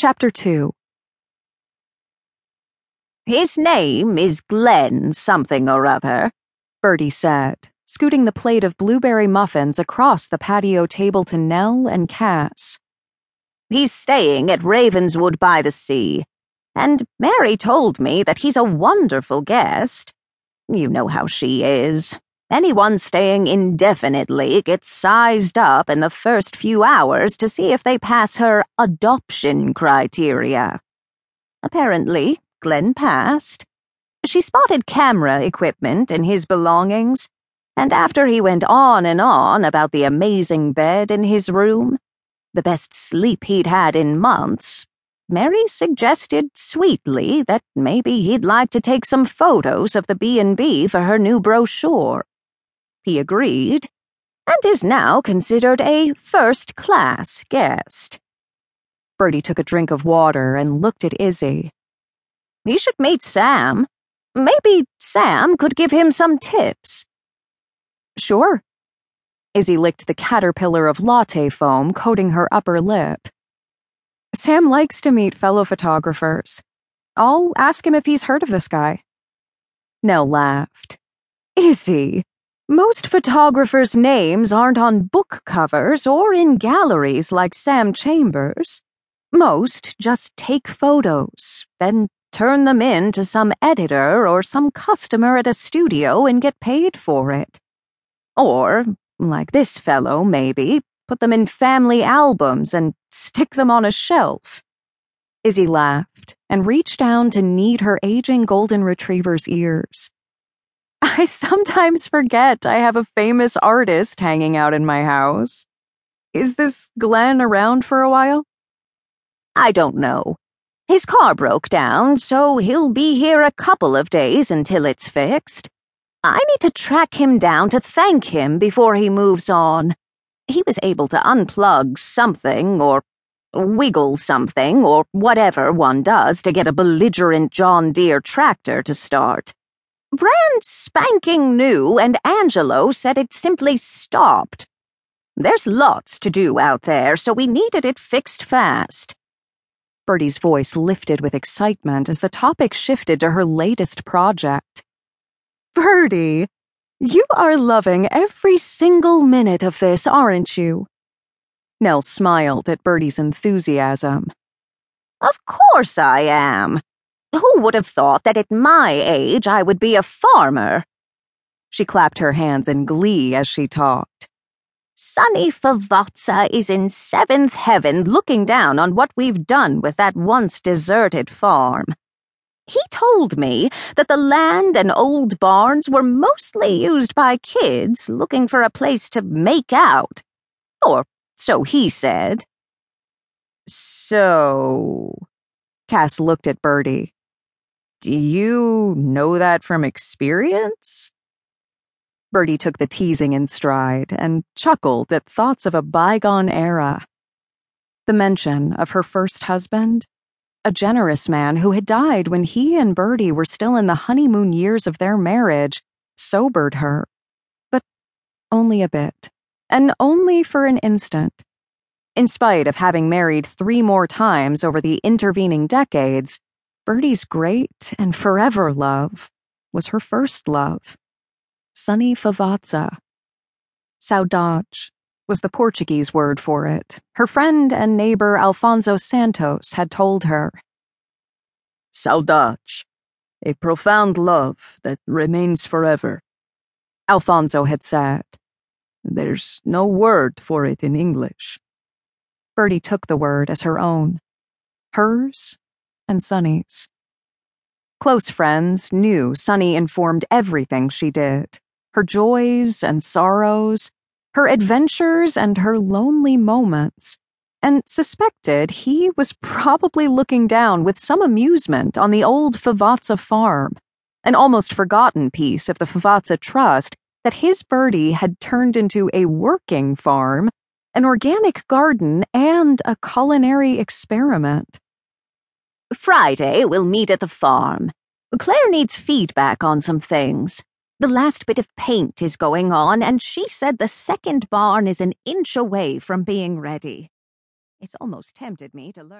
Chapter 2 His name is Glenn something or other, Birdie said, scooting the plate of blueberry muffins across the patio table to Nell and Cass. He's staying at Ravenswood by the Sea, and Mary told me that he's a wonderful guest. You know how she is. Anyone staying indefinitely gets sized up in the first few hours to see if they pass her adoption criteria. Apparently, Glenn passed. She spotted camera equipment in his belongings, and after he went on and on about the amazing bed in his room, the best sleep he'd had in months, Mary suggested sweetly that maybe he'd like to take some photos of the B&B for her new brochure. He agreed, and is now considered a first-class guest. Birdie took a drink of water and looked at Izzy. He should meet Sam. Maybe Sam could give him some tips. Sure. Izzy licked the caterpillar of latte foam coating her upper lip. Sam likes to meet fellow photographers. I'll ask him if he's heard of this guy. Nell laughed. Izzy, most photographers' names aren't on book covers or in galleries like Sam Chambers. Most just take photos, then turn them in to some editor or some customer at a studio and get paid for it. Or, like this fellow, maybe, put them in family albums and stick them on a shelf. Izzy laughed and reached down to knead her aging golden retriever's ears. I sometimes forget I have a famous artist hanging out in my house. Is this Glenn around for a while? I don't know. His car broke down, so he'll be here a couple of days until it's fixed. I need to track him down to thank him before he moves on. He was able to unplug something or wiggle something or whatever one does to get a belligerent John Deere tractor to start. Brand spanking new, and Angelo said it simply stopped. There's lots to do out there, so we needed it fixed fast. Birdie's voice lifted with excitement as the topic shifted to her latest project. Birdie, you are loving every single minute of this, aren't you? Nell smiled at Birdie's enthusiasm. Of course I am. Who would have thought that at my age I would be a farmer? She clapped her hands in glee as she talked. Sonny Favazza is in seventh heaven looking down on what we've done with that once deserted farm. He told me that the land and old barns were mostly used by kids looking for a place to make out. Or so he said. So. Cass looked at Birdie. Do you know that from experience? Birdie took the teasing in stride and chuckled at thoughts of a bygone era. The mention of her first husband, a generous man who had died when he and Birdie were still in the honeymoon years of their marriage, sobered her. But only a bit, and only for an instant. In spite of having married three more times over the intervening decades, Birdie's great and forever love was her first love, Sonny Favazza. Saudade was the Portuguese word for it. Her friend and neighbor Alfonso Santos had told her. Saudade, a profound love that remains forever. Alfonso had said. There's no word for it in English. Birdie took the word as her own. Hers and Sonny's. Close friends knew Sonny informed everything she did her joys and sorrows, her adventures and her lonely moments, and suspected he was probably looking down with some amusement on the old Favazza farm, an almost forgotten piece of the Favazza Trust that his birdie had turned into a working farm, an organic garden, and a culinary experiment. Friday, we'll meet at the farm. Claire needs feedback on some things. The last bit of paint is going on, and she said the second barn is an inch away from being ready. It's almost tempted me to learn.